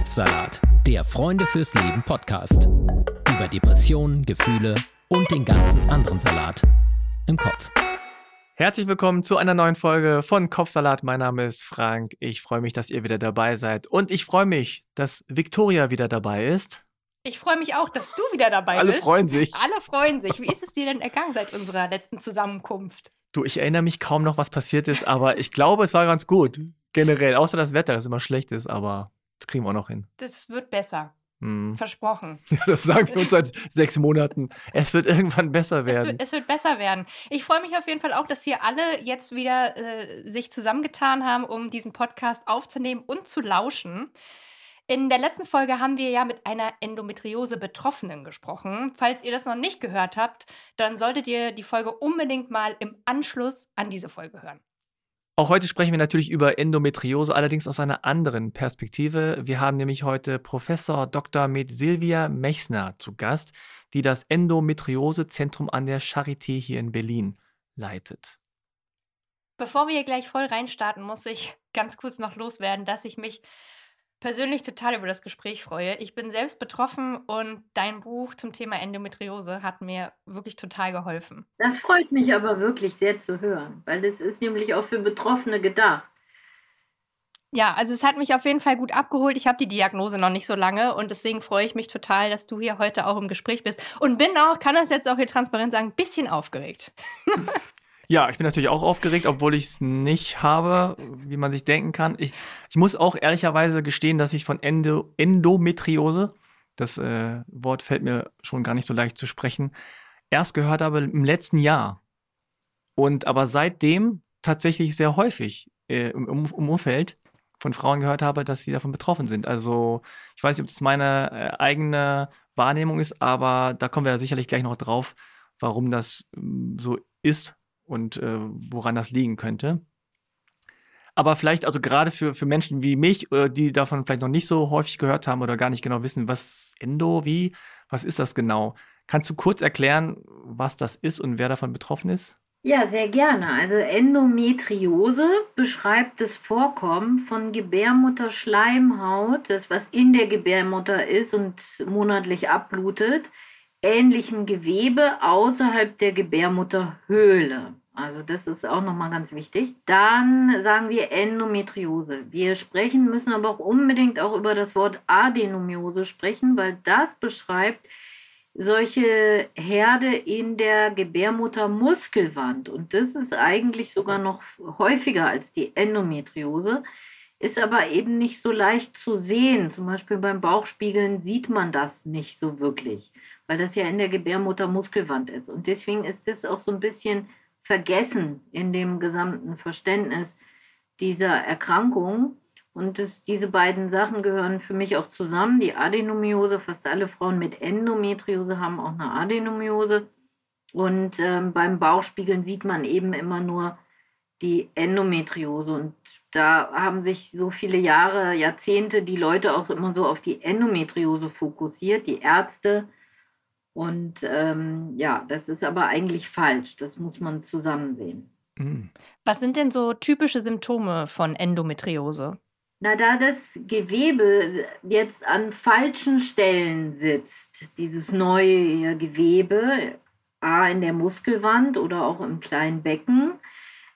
Kopfsalat, der Freunde fürs Leben Podcast. Über Depressionen, Gefühle und den ganzen anderen Salat im Kopf. Herzlich willkommen zu einer neuen Folge von Kopfsalat. Mein Name ist Frank. Ich freue mich, dass ihr wieder dabei seid. Und ich freue mich, dass Viktoria wieder dabei ist. Ich freue mich auch, dass du wieder dabei Alle bist. Alle freuen sich. Alle freuen sich. Wie ist es dir denn ergangen seit unserer letzten Zusammenkunft? Du, ich erinnere mich kaum noch, was passiert ist, aber ich glaube, es war ganz gut. Generell. Außer das Wetter, das immer schlecht ist, aber das kriegen wir auch noch hin. Das wird besser. Hm. Versprochen. Ja, das sagen wir uns seit sechs Monaten. Es wird irgendwann besser werden. Es wird, es wird besser werden. Ich freue mich auf jeden Fall auch, dass hier alle jetzt wieder äh, sich zusammengetan haben, um diesen Podcast aufzunehmen und zu lauschen. In der letzten Folge haben wir ja mit einer Endometriose-Betroffenen gesprochen. Falls ihr das noch nicht gehört habt, dann solltet ihr die Folge unbedingt mal im Anschluss an diese Folge hören. Auch heute sprechen wir natürlich über Endometriose, allerdings aus einer anderen Perspektive. Wir haben nämlich heute Professor Dr. Med Silvia Mechsner zu Gast, die das Endometriose-Zentrum an der Charité hier in Berlin leitet. Bevor wir hier gleich voll reinstarten, muss ich ganz kurz noch loswerden, dass ich mich persönlich total über das Gespräch freue. Ich bin selbst betroffen und dein Buch zum Thema Endometriose hat mir wirklich total geholfen. Das freut mich aber wirklich sehr zu hören, weil es ist nämlich auch für Betroffene gedacht. Ja, also es hat mich auf jeden Fall gut abgeholt. Ich habe die Diagnose noch nicht so lange und deswegen freue ich mich total, dass du hier heute auch im Gespräch bist und bin auch, kann das jetzt auch hier transparent sagen, ein bisschen aufgeregt. Ja, ich bin natürlich auch aufgeregt, obwohl ich es nicht habe, wie man sich denken kann. Ich, ich muss auch ehrlicherweise gestehen, dass ich von Endo, Endometriose, das äh, Wort fällt mir schon gar nicht so leicht zu sprechen, erst gehört habe im letzten Jahr. Und aber seitdem tatsächlich sehr häufig äh, im, im, Umfeld von Frauen gehört habe, dass sie davon betroffen sind. Also ich weiß nicht, ob das meine äh, eigene Wahrnehmung ist, aber da kommen wir sicherlich gleich noch drauf, warum das ähm, so ist und äh, woran das liegen könnte. Aber vielleicht, also gerade für, für Menschen wie mich, äh, die davon vielleicht noch nicht so häufig gehört haben oder gar nicht genau wissen, was Endo, wie, was ist das genau? Kannst du kurz erklären, was das ist und wer davon betroffen ist? Ja, sehr gerne. Also Endometriose beschreibt das Vorkommen von Gebärmutterschleimhaut, das was in der Gebärmutter ist und monatlich abblutet, ähnlichem Gewebe außerhalb der Gebärmutterhöhle. Also das ist auch nochmal ganz wichtig. Dann sagen wir Endometriose. Wir sprechen, müssen aber auch unbedingt auch über das Wort Adenomiose sprechen, weil das beschreibt solche Herde in der Gebärmuttermuskelwand. Und das ist eigentlich sogar noch häufiger als die Endometriose, ist aber eben nicht so leicht zu sehen. Zum Beispiel beim Bauchspiegeln sieht man das nicht so wirklich, weil das ja in der Gebärmuttermuskelwand ist. Und deswegen ist das auch so ein bisschen vergessen in dem gesamten Verständnis dieser Erkrankung. Und das, diese beiden Sachen gehören für mich auch zusammen. Die Adenomiose, fast alle Frauen mit Endometriose haben auch eine Adenomiose. Und ähm, beim Bauchspiegeln sieht man eben immer nur die Endometriose. Und da haben sich so viele Jahre, Jahrzehnte die Leute auch immer so auf die Endometriose fokussiert, die Ärzte und ähm, ja, das ist aber eigentlich falsch. Das muss man zusammen sehen. Mhm. Was sind denn so typische Symptome von Endometriose? Na, da das Gewebe jetzt an falschen Stellen sitzt, dieses neue Gewebe, A in der Muskelwand oder auch im kleinen Becken,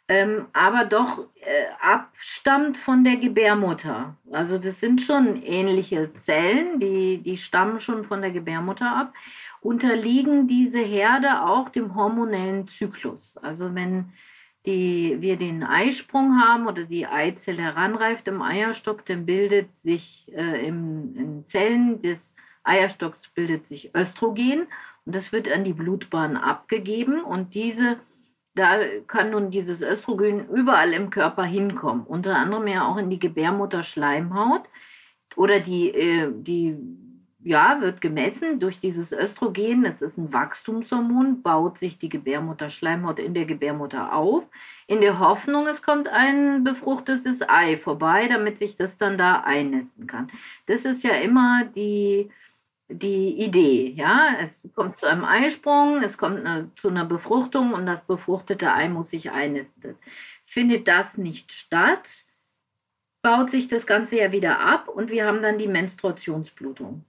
ähm, aber doch äh, abstammt von der Gebärmutter. Also das sind schon ähnliche Zellen, die, die stammen schon von der Gebärmutter ab unterliegen diese Herde auch dem hormonellen Zyklus. Also wenn die, wir den Eisprung haben oder die Eizelle heranreift im Eierstock, dann bildet sich äh, im, in Zellen des Eierstocks bildet sich Östrogen und das wird an die Blutbahn abgegeben und diese da kann nun dieses Östrogen überall im Körper hinkommen, unter anderem ja auch in die Gebärmutterschleimhaut oder die, äh, die ja, wird gemessen durch dieses Östrogen. Das ist ein Wachstumshormon, baut sich die Gebärmutterschleimhaut in der Gebärmutter auf, in der Hoffnung, es kommt ein befruchtetes Ei vorbei, damit sich das dann da einnisten kann. Das ist ja immer die, die Idee. Ja? Es kommt zu einem Eisprung, es kommt eine, zu einer Befruchtung und das befruchtete Ei muss sich einnisten. Findet das nicht statt, baut sich das Ganze ja wieder ab und wir haben dann die Menstruationsblutung.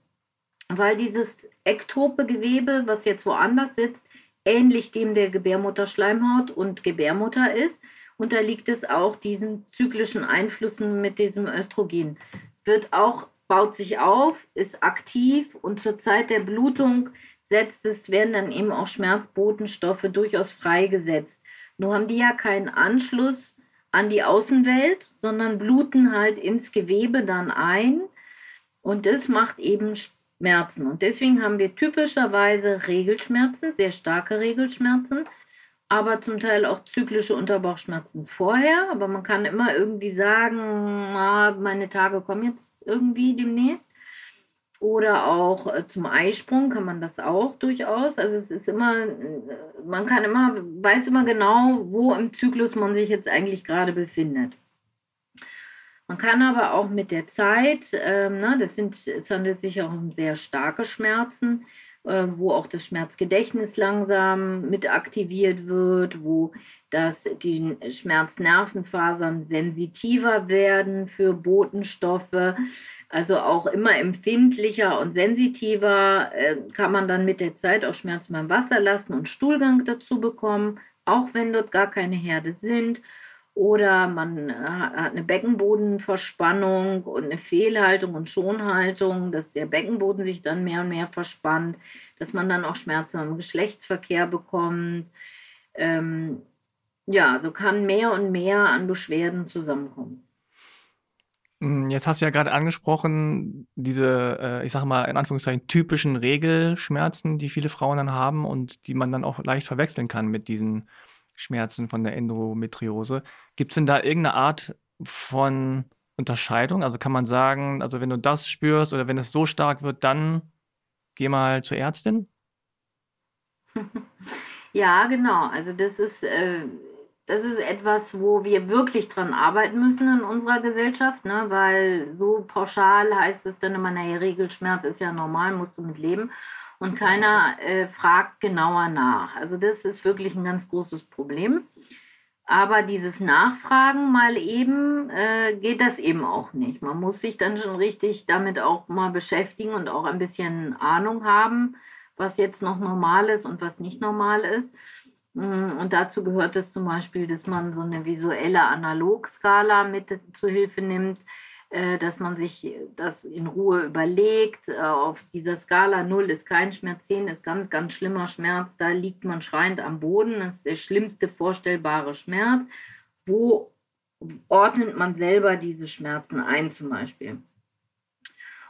Weil dieses ektope Gewebe, was jetzt woanders sitzt, ähnlich dem der Gebärmutterschleimhaut und Gebärmutter ist, unterliegt es auch diesen zyklischen Einflüssen mit diesem Östrogen. Wird auch, baut sich auf, ist aktiv und zur Zeit der Blutung setzt es, werden dann eben auch Schmerzbotenstoffe durchaus freigesetzt. Nur haben die ja keinen Anschluss an die Außenwelt, sondern bluten halt ins Gewebe dann ein. Und das macht eben Schmerzen. Und deswegen haben wir typischerweise Regelschmerzen, sehr starke Regelschmerzen, aber zum Teil auch zyklische Unterbauchschmerzen vorher. Aber man kann immer irgendwie sagen, ah, meine Tage kommen jetzt irgendwie demnächst. Oder auch äh, zum Eisprung kann man das auch durchaus. Also es ist immer, äh, man kann immer, weiß immer genau, wo im Zyklus man sich jetzt eigentlich gerade befindet. Man kann aber auch mit der Zeit, ähm, na, das sind, es handelt sich auch um sehr starke Schmerzen, äh, wo auch das Schmerzgedächtnis langsam mit aktiviert wird, wo das, die Schmerznervenfasern sensitiver werden für Botenstoffe, also auch immer empfindlicher und sensitiver, äh, kann man dann mit der Zeit auch Schmerzen beim Wasser lassen und Stuhlgang dazu bekommen, auch wenn dort gar keine Herde sind oder man äh, hat eine Beckenbodenverspannung und eine Fehlhaltung und Schonhaltung, dass der Beckenboden sich dann mehr und mehr verspannt, dass man dann auch Schmerzen im Geschlechtsverkehr bekommt. Ähm, ja, so kann mehr und mehr an Beschwerden zusammenkommen. Hm, jetzt hast du ja gerade angesprochen, diese, äh, ich sage mal in Anführungszeichen, typischen Regelschmerzen, die viele Frauen dann haben und die man dann auch leicht verwechseln kann mit diesen Schmerzen von der Endometriose. Gibt es denn da irgendeine Art von Unterscheidung? Also kann man sagen, also wenn du das spürst oder wenn es so stark wird, dann geh mal zur Ärztin? Ja, genau. Also das ist, äh, das ist etwas, wo wir wirklich dran arbeiten müssen in unserer Gesellschaft, ne? weil so pauschal heißt es dann immer, naja, Regelschmerz ist ja normal, musst du mit leben und keiner äh, fragt genauer nach. Also das ist wirklich ein ganz großes Problem. Aber dieses Nachfragen mal eben äh, geht das eben auch nicht. Man muss sich dann schon richtig damit auch mal beschäftigen und auch ein bisschen Ahnung haben, was jetzt noch normal ist und was nicht normal ist. Mm, und dazu gehört es zum Beispiel, dass man so eine visuelle Analogskala mit zu Hilfe nimmt, dass man sich das in Ruhe überlegt. Äh, auf dieser Skala 0 ist kein Schmerz, 10 ist ganz, ganz schlimmer Schmerz. Da liegt man schreiend am Boden. Das ist der schlimmste vorstellbare Schmerz. Wo ordnet man selber diese Schmerzen ein zum Beispiel?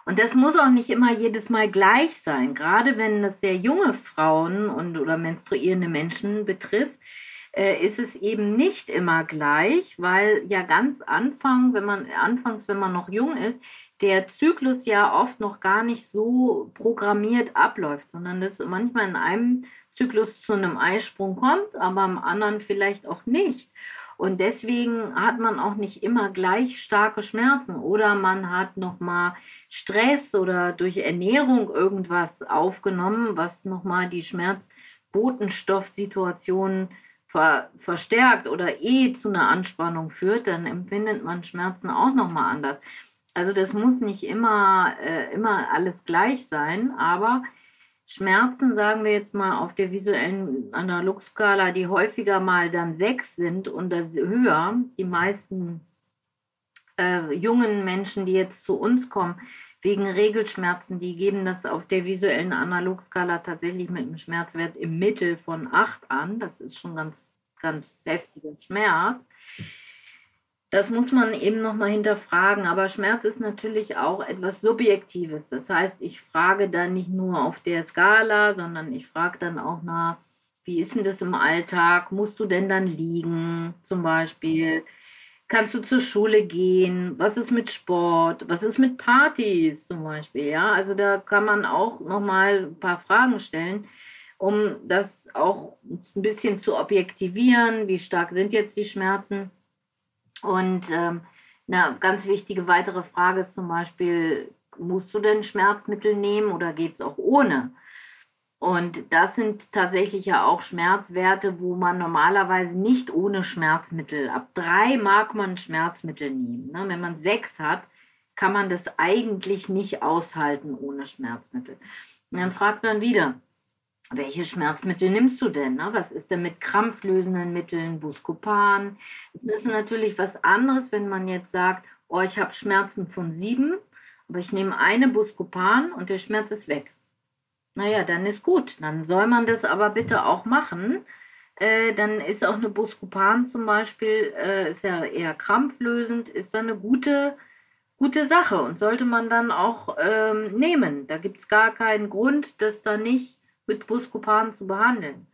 Und das muss auch nicht immer jedes Mal gleich sein, gerade wenn das sehr junge Frauen und oder menstruierende Menschen betrifft äh, ist es eben nicht immer gleich, weil ja ganz Anfang, wenn man anfangs, wenn man noch jung ist, der Zyklus ja oft noch gar nicht so programmiert abläuft, sondern dass manchmal in einem Zyklus zu einem Eisprung kommt, aber am anderen vielleicht auch nicht. Und deswegen hat man auch nicht immer gleich starke Schmerzen oder man hat noch mal Stress oder durch Ernährung irgendwas aufgenommen, was noch mal die Schmerzbotenstoffsituation ver verstärkt oder eh zu einer Anspannung führt, dann empfindet man Schmerzen auch nochmal anders. Also das muss nicht immer, äh, immer alles gleich sein, aber Schmerzen, sagen wir jetzt mal auf der visuellen Analogskala, die häufiger mal dann sechs sind und höher, die meisten äh, jungen Menschen, die jetzt zu uns kommen, wegen Regelschmerzen, die geben das auf der visuellen Analogskala tatsächlich mit einem Schmerzwert im Mittel von 8 an. Das ist schon ganz ganz heftiger Schmerz. Das muss man eben nochmal hinterfragen. Aber Schmerz ist natürlich auch etwas Subjektives. Das heißt, ich frage dann nicht nur auf der Skala, sondern ich frage dann auch nach, wie ist denn das im Alltag? Musst du denn dann liegen zum Beispiel? Kannst du zur Schule gehen? Was ist mit Sport? Was ist mit Partys zum Beispiel? Ja, also da kann man auch nochmal ein paar Fragen stellen, um das auch ein bisschen zu objektivieren, wie stark sind jetzt die Schmerzen. Und ähm, eine ganz wichtige weitere Frage ist zum Beispiel, musst du denn Schmerzmittel nehmen oder geht es auch ohne? Und das sind tatsächlich ja auch Schmerzwerte, wo man normalerweise nicht ohne Schmerzmittel, ab drei mag man Schmerzmittel nehmen. Ne? Wenn man sechs hat, kann man das eigentlich nicht aushalten ohne Schmerzmittel. Und dann fragt man wieder, welche Schmerzmittel nimmst du denn? Ne? Was ist denn mit krampflösenden Mitteln, Buscopan? Das ist natürlich was anderes, wenn man jetzt sagt, oh, ich habe Schmerzen von sieben, aber ich nehme eine Buscopan und der Schmerz ist weg. Naja, dann ist gut. Dann soll man das aber bitte auch machen. Äh, dann ist auch eine Buscopan zum Beispiel, äh, ist ja eher krampflösend, ist dann eine gute, gute Sache und sollte man dann auch ähm, nehmen. Da gibt es gar keinen Grund, das dann nicht mit Buscopan zu behandeln.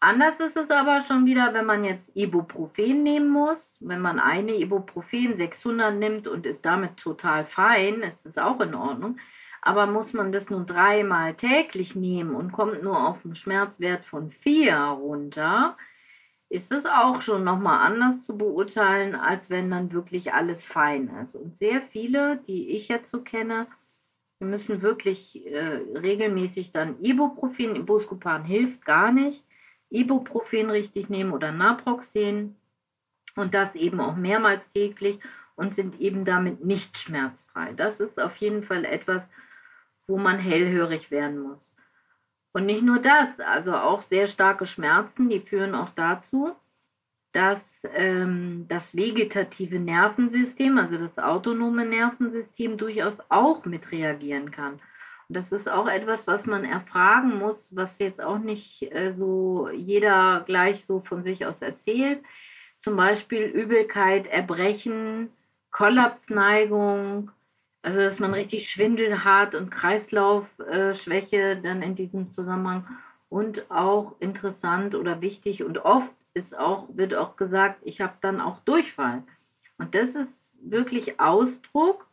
Anders ist es aber schon wieder, wenn man jetzt Ibuprofen nehmen muss. Wenn man eine Ibuprofen 600 nimmt und ist damit total fein, ist das auch in Ordnung. Aber muss man das nun dreimal täglich nehmen und kommt nur auf einen Schmerzwert von 4 runter, ist es auch schon nochmal anders zu beurteilen, als wenn dann wirklich alles fein ist. Und sehr viele, die ich jetzt so kenne, wir müssen wirklich äh, regelmäßig dann Ibuprofen, Ibuscopan hilft gar nicht, Ibuprofen richtig nehmen oder Naproxen und das eben auch mehrmals täglich und sind eben damit nicht schmerzfrei. Das ist auf jeden Fall etwas, wo man hellhörig werden muss. Und nicht nur das, also auch sehr starke Schmerzen, die führen auch dazu, dass ähm, das vegetative Nervensystem, also das autonome Nervensystem, durchaus auch mit reagieren kann. Und das ist auch etwas, was man erfragen muss, was jetzt auch nicht äh, so jeder gleich so von sich aus erzählt. Zum Beispiel Übelkeit, Erbrechen, Kollapsneigung, also dass man richtig Schwindel hat und Kreislaufschwäche äh, dann in diesem Zusammenhang. Und auch interessant oder wichtig und oft ist auch, wird auch gesagt, ich habe dann auch Durchfall. Und das ist wirklich Ausdruck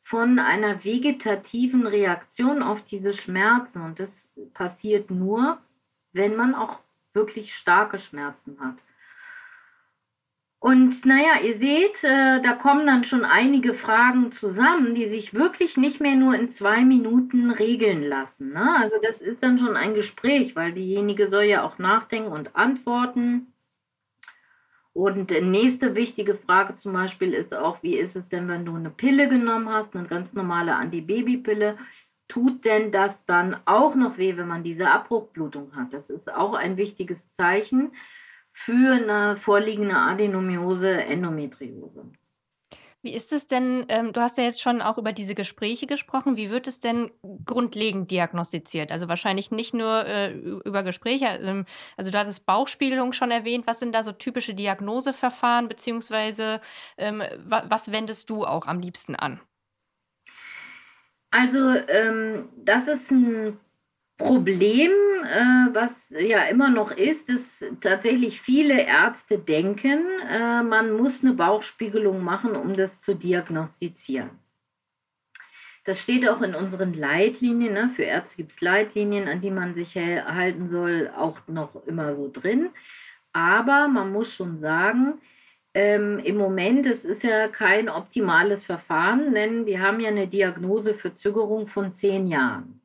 von einer vegetativen Reaktion auf diese Schmerzen. Und das passiert nur, wenn man auch wirklich starke Schmerzen hat. Und naja, ihr seht, äh, da kommen dann schon einige Fragen zusammen, die sich wirklich nicht mehr nur in zwei Minuten regeln lassen. Ne? Also das ist dann schon ein Gespräch, weil diejenige soll ja auch nachdenken und antworten. Und nächste wichtige Frage zum Beispiel ist auch, wie ist es denn, wenn du eine Pille genommen hast, eine ganz normale Antibabypille? Tut denn das dann auch noch weh, wenn man diese Abbruchblutung hat? Das ist auch ein wichtiges Zeichen für eine vorliegende Adenomiose, Endometriose. Wie ist es denn, ähm, du hast ja jetzt schon auch über diese Gespräche gesprochen, wie wird es denn grundlegend diagnostiziert? Also wahrscheinlich nicht nur äh, über Gespräche, ähm, also du hattest Bauchspiegelung schon erwähnt, was sind da so typische Diagnoseverfahren, beziehungsweise ähm, wa was wendest du auch am liebsten an? Also ähm, das ist ein Problem, äh, was ja immer noch ist, dass tatsächlich viele Ärzte denken, äh, man muss eine Bauchspiegelung machen, um das zu diagnostizieren. Das steht auch in unseren Leitlinien. Ne? Für Ärzte gibt es Leitlinien, an die man sich halten soll, auch noch immer so drin. Aber man muss schon sagen, ähm, im Moment, es ist ja kein optimales Verfahren, denn wir haben ja eine Diagnoseverzögerung von zehn Jahren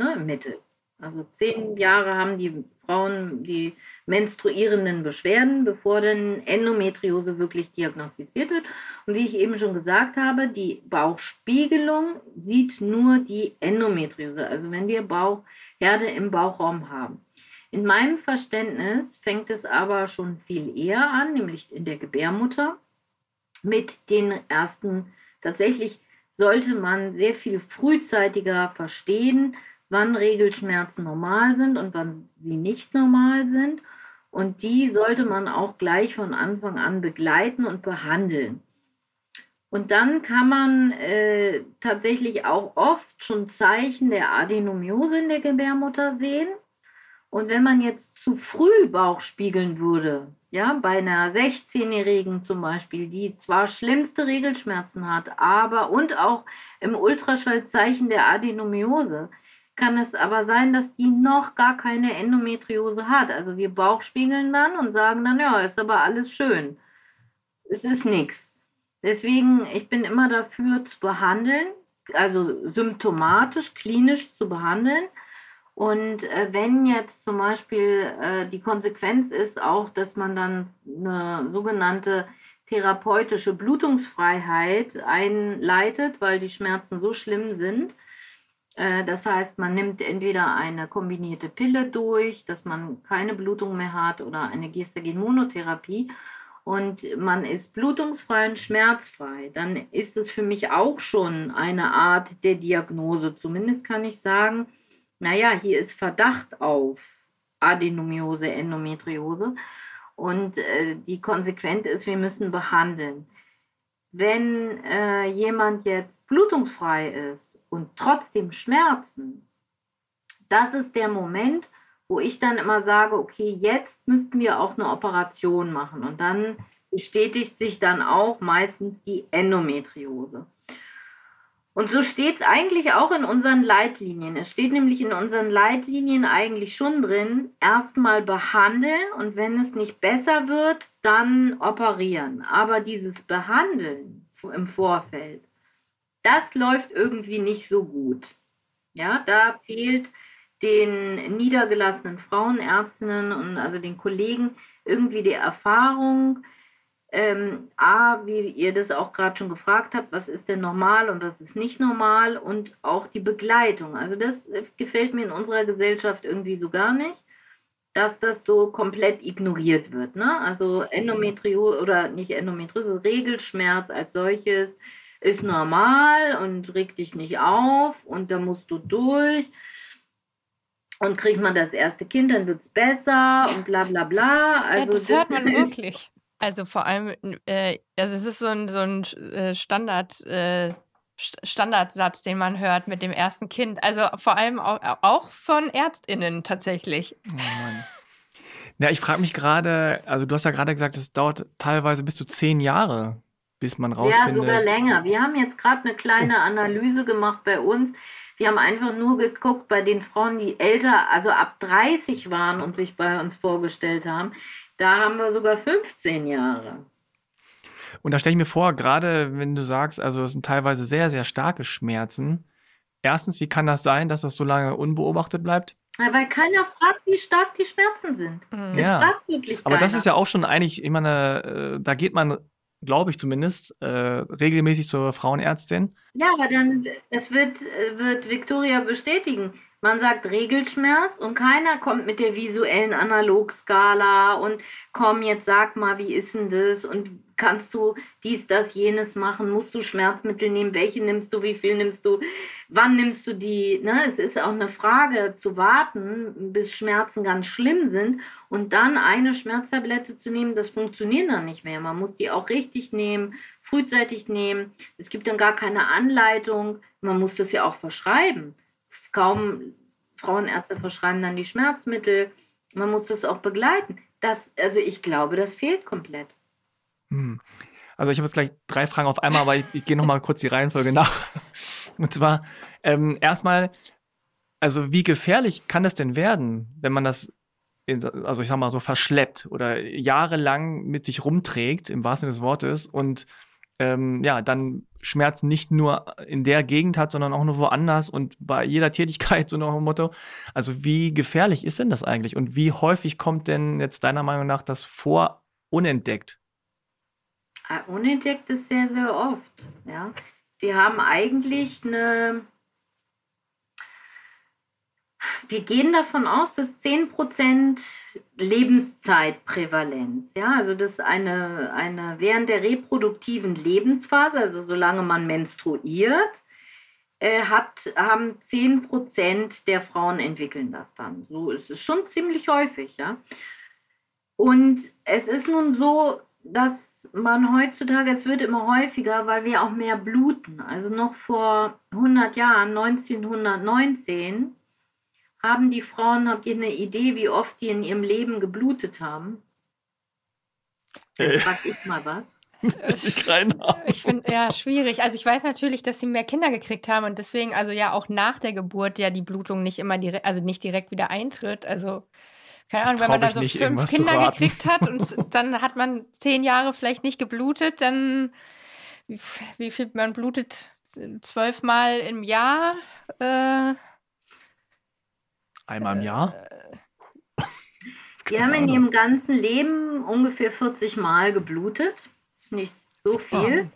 ne, Mittel. Also zehn Jahre haben die Frauen die menstruierenden Beschwerden, bevor dann Endometriose wirklich diagnostiziert wird. Und wie ich eben schon gesagt habe, die Bauchspiegelung sieht nur die Endometriose, also wenn wir Bauchherde im Bauchraum haben. In meinem Verständnis fängt es aber schon viel eher an, nämlich in der Gebärmutter, mit den ersten, tatsächlich sollte man sehr viel frühzeitiger verstehen, wann Regelschmerzen normal sind und wann sie nicht normal sind. Und die sollte man auch gleich von Anfang an begleiten und behandeln. Und dann kann man äh, tatsächlich auch oft schon Zeichen der Adenomiose in der Gebärmutter sehen. Und wenn man jetzt zu früh Bauch spiegeln würde, ja, bei einer 16-Jährigen zum Beispiel, die zwar schlimmste Regelschmerzen hat, aber und auch im Ultraschall Zeichen der Adenomiose, kann es aber sein, dass die noch gar keine Endometriose hat. Also wir Bauchspiegeln dann und sagen dann, ja, ist aber alles schön. Es ist nichts. Deswegen, ich bin immer dafür zu behandeln, also symptomatisch, klinisch zu behandeln Und äh, wenn jetzt zum Beispiel äh, die Konsequenz ist auch, dass man dann eine sogenannte therapeutische Blutungsfreiheit einleitet, weil die Schmerzen so schlimm sind, das heißt, man nimmt entweder eine kombinierte Pille durch, dass man keine Blutung mehr hat oder eine Gestagen-Monotherapie und man ist blutungsfrei und schmerzfrei, dann ist es für mich auch schon eine Art der Diagnose. Zumindest kann ich sagen, naja, hier ist Verdacht auf Adenomiose, Endometriose und äh, die Konsequenz ist, wir müssen behandeln. Wenn äh, jemand jetzt blutungsfrei ist und trotzdem Schmerzen, das ist der Moment, wo ich dann immer sage, okay, jetzt müssten wir auch eine Operation machen. Und dann bestätigt sich dann auch meistens die Endometriose. Und so steht es eigentlich auch in unseren Leitlinien. Es steht nämlich in unseren Leitlinien eigentlich schon drin, erstmal behandeln und wenn es nicht besser wird, dann operieren. Aber dieses Behandeln im Vorfeld, das läuft irgendwie nicht so gut. Ja, da fehlt den niedergelassenen Frauenärztinnen und also den Kollegen irgendwie die Erfahrung, ähm, A, wie ihr das auch gerade schon gefragt habt, was ist denn normal und was ist nicht normal und auch die Begleitung. Also das gefällt mir in unserer Gesellschaft irgendwie so gar nicht, dass das so komplett ignoriert wird. Ne? Also Endometriose oder nicht Endometriose, Regelschmerz als solches ist normal und regt dich nicht auf und da musst du durch. Und kriegt man das erste Kind, dann wird es besser und bla bla bla. Also ja, das, das hört man wirklich. Also vor allem, äh, also es ist so ein, so ein äh, Standard, äh, Standardsatz, den man hört mit dem ersten Kind. Also vor allem auch, auch von ÄrztInnen tatsächlich. Oh Mann. Ja, ich frage mich gerade, also du hast ja gerade gesagt, es dauert teilweise bis zu zehn Jahre, bis man rausfindet. Ja, sogar länger. Wir haben jetzt gerade eine kleine oh. Analyse gemacht bei uns. Wir haben einfach nur geguckt bei den Frauen, die älter, also ab 30 waren und sich bei uns vorgestellt haben. Da haben wir sogar 15 Jahre. Und da stelle ich mir vor, gerade wenn du sagst, also es sind teilweise sehr, sehr starke Schmerzen. Erstens, wie kann das sein, dass das so lange unbeobachtet bleibt? Ja, weil keiner fragt, wie stark die Schmerzen sind. Mhm. Ja. fragt wirklich keiner. Aber das ist ja auch schon eigentlich, ich meine, äh, da geht man glaube ich zumindest, äh, regelmäßig zur Frauenärztin. Ja, aber dann, das wird, wird Victoria bestätigen. Man sagt Regelschmerz und keiner kommt mit der visuellen Analogskala und komm, jetzt sag mal, wie ist denn das und kannst du dies, das, jenes machen, musst du Schmerzmittel nehmen, welche nimmst du, wie viel nimmst du, wann nimmst du die, ne? Es ist auch eine Frage zu warten, bis Schmerzen ganz schlimm sind und dann eine Schmerztablette zu nehmen, das funktioniert dann nicht mehr. Man muss die auch richtig nehmen, frühzeitig nehmen. Es gibt dann gar keine Anleitung, man muss das ja auch verschreiben kaum Frauenärzte verschreiben dann die Schmerzmittel. Man muss das auch begleiten. Das, also ich glaube, das fehlt komplett. Hm. Also ich habe jetzt gleich drei Fragen auf einmal, aber ich, ich gehe nochmal kurz die Reihenfolge nach. Und zwar ähm, erstmal, also wie gefährlich kann das denn werden, wenn man das, in, also ich sag mal so verschleppt oder jahrelang mit sich rumträgt, im wahrsten Sinne des Wortes, und ähm, ja, dann Schmerz nicht nur in der Gegend hat, sondern auch nur woanders und bei jeder Tätigkeit so nach dem Motto. Also wie gefährlich ist denn das eigentlich und wie häufig kommt denn jetzt deiner Meinung nach das vor unentdeckt? Ah, unentdeckt ist sehr, sehr oft. Ja. Wir haben eigentlich eine wir gehen davon aus, dass 10% Lebenszeitprävalenz, ja, also das ist eine, eine während der reproduktiven Lebensphase, also solange man menstruiert, äh, hat, haben 10% der Frauen entwickeln das dann. So ist es schon ziemlich häufig, ja. Und es ist nun so, dass man heutzutage, es wird immer häufiger, weil wir auch mehr bluten. Also noch vor 100 Jahren, 1919, haben die Frauen, habt ihr eine Idee, wie oft die in ihrem Leben geblutet haben? Jetzt äh. frag ich mal was. Ich finde ja schwierig. Also ich weiß natürlich, dass sie mehr Kinder gekriegt haben und deswegen also ja auch nach der Geburt ja die Blutung nicht immer direkt, also nicht direkt wieder eintritt. Also keine Ahnung, wenn man da so nicht, fünf Kinder gekriegt hat und dann hat man zehn Jahre vielleicht nicht geblutet, dann wie, viel man blutet zwölfmal im Jahr. Äh, Einmal im Jahr? Die haben in ihrem ganzen Leben ungefähr 40 Mal geblutet. Nicht so viel.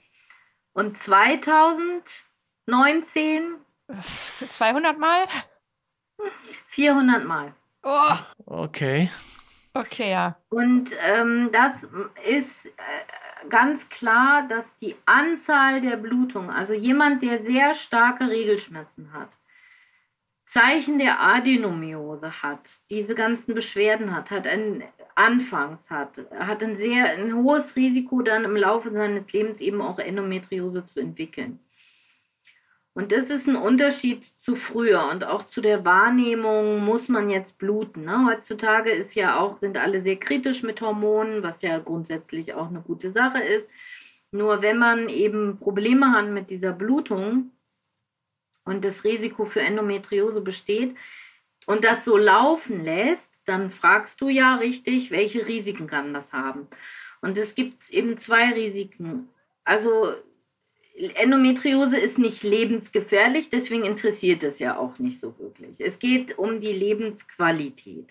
Und 2019 200 Mal? 400 Mal. Oh, Okay. okay, ja. Und ähm, das ist äh, ganz klar, dass die Anzahl der Blutungen, also jemand, der sehr starke Regelschmerzen hat, Zeichen der Adenomiose hat, diese ganzen Beschwerden hat, hat ein anfangs hat, hat ein sehr ein hohes Risiko dann im Laufe seines Lebens eben auch Endometriose zu entwickeln. Und das ist ein Unterschied zu früher und auch zu der Wahrnehmung, muss man jetzt bluten. Ne? Heutzutage ist ja auch, sind alle sehr kritisch mit Hormonen, was ja grundsätzlich auch eine gute Sache ist. Nur wenn man eben Probleme hat mit dieser Blutung und das Risiko für Endometriose besteht und das so laufen lässt, dann fragst du ja richtig, welche Risiken kann das haben. Und es gibt eben zwei Risiken. Also Endometriose ist nicht lebensgefährlich, deswegen interessiert es ja auch nicht so wirklich. Es geht um die Lebensqualität.